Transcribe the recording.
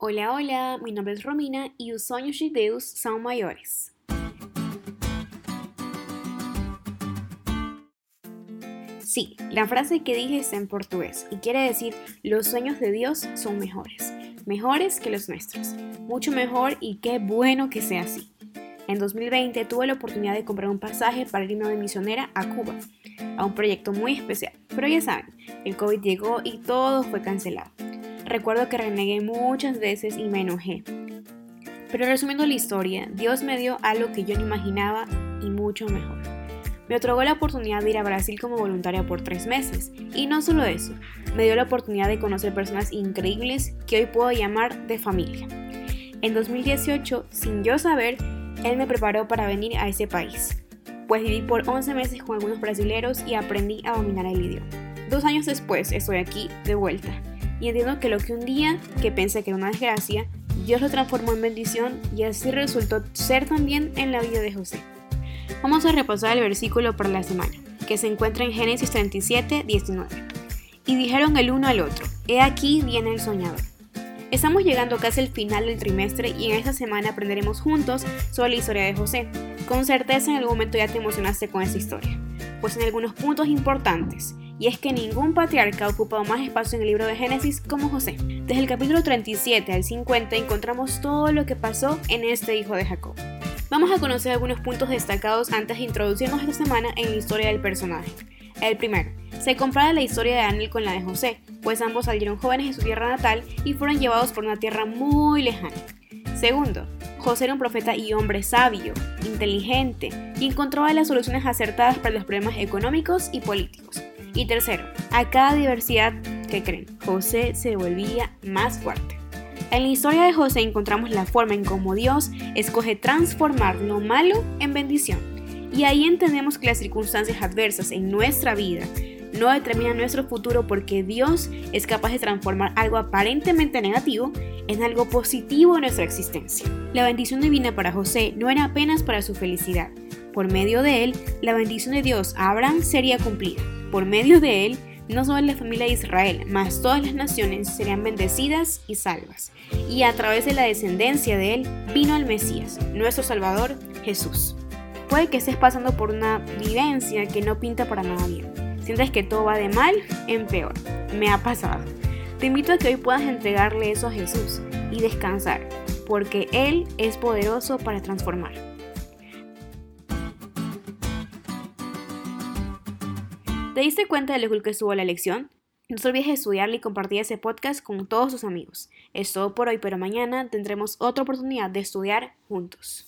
Hola, hola, mi nombre es Romina e os sonhos de Deus são maiores. Sí, la frase que dije está en portugués y quiere decir los sueños de Dios son mejores, mejores que los nuestros, mucho mejor y qué bueno que sea así. En 2020 tuve la oportunidad de comprar un pasaje para irme de misionera a Cuba, a un proyecto muy especial, pero ya saben, el COVID llegó y todo fue cancelado. Recuerdo que renegué muchas veces y me enojé. Pero resumiendo la historia, Dios me dio algo que yo no imaginaba y mucho mejor. Me otorgó la oportunidad de ir a Brasil como voluntaria por tres meses. Y no solo eso, me dio la oportunidad de conocer personas increíbles que hoy puedo llamar de familia. En 2018, sin yo saber, Él me preparó para venir a ese país. Pues viví por 11 meses con algunos brasileros y aprendí a dominar el idioma. Dos años después estoy aquí de vuelta y entiendo que lo que un día que pensé que era una desgracia, Dios lo transformó en bendición y así resultó ser también en la vida de José. Vamos a repasar el versículo para la semana, que se encuentra en Génesis 37, 19. Y dijeron el uno al otro, He aquí viene el soñador. Estamos llegando casi al final del trimestre y en esta semana aprenderemos juntos sobre la historia de José. Con certeza en algún momento ya te emocionaste con esta historia, pues en algunos puntos importantes y es que ningún patriarca ha ocupado más espacio en el libro de Génesis como José. Desde el capítulo 37 al 50 encontramos todo lo que pasó en este hijo de Jacob. Vamos a conocer algunos puntos destacados antes de introducirnos esta semana en la historia del personaje. El primero, se compara la historia de Daniel con la de José, pues ambos salieron jóvenes de su tierra natal y fueron llevados por una tierra muy lejana. Segundo, José era un profeta y hombre sabio, inteligente, y encontraba las soluciones acertadas para los problemas económicos y políticos. Y tercero, a cada diversidad que creen, José se volvía más fuerte. En la historia de José encontramos la forma en cómo Dios escoge transformar lo malo en bendición. Y ahí entendemos que las circunstancias adversas en nuestra vida no determinan nuestro futuro porque Dios es capaz de transformar algo aparentemente negativo en algo positivo en nuestra existencia. La bendición divina para José no era apenas para su felicidad. Por medio de él, la bendición de Dios a Abraham sería cumplida. Por medio de él, no solo la familia de Israel, mas todas las naciones serían bendecidas y salvas. Y a través de la descendencia de él vino el Mesías, nuestro Salvador, Jesús. Puede que estés pasando por una vivencia que no pinta para nada bien. Sientes que todo va de mal en peor. Me ha pasado. Te invito a que hoy puedas entregarle eso a Jesús y descansar, porque Él es poderoso para transformar. ¿Te diste cuenta de lo cool que estuvo la lección? No se olvides de estudiarle y compartir ese podcast con todos tus amigos. Es todo por hoy, pero mañana tendremos otra oportunidad de estudiar juntos.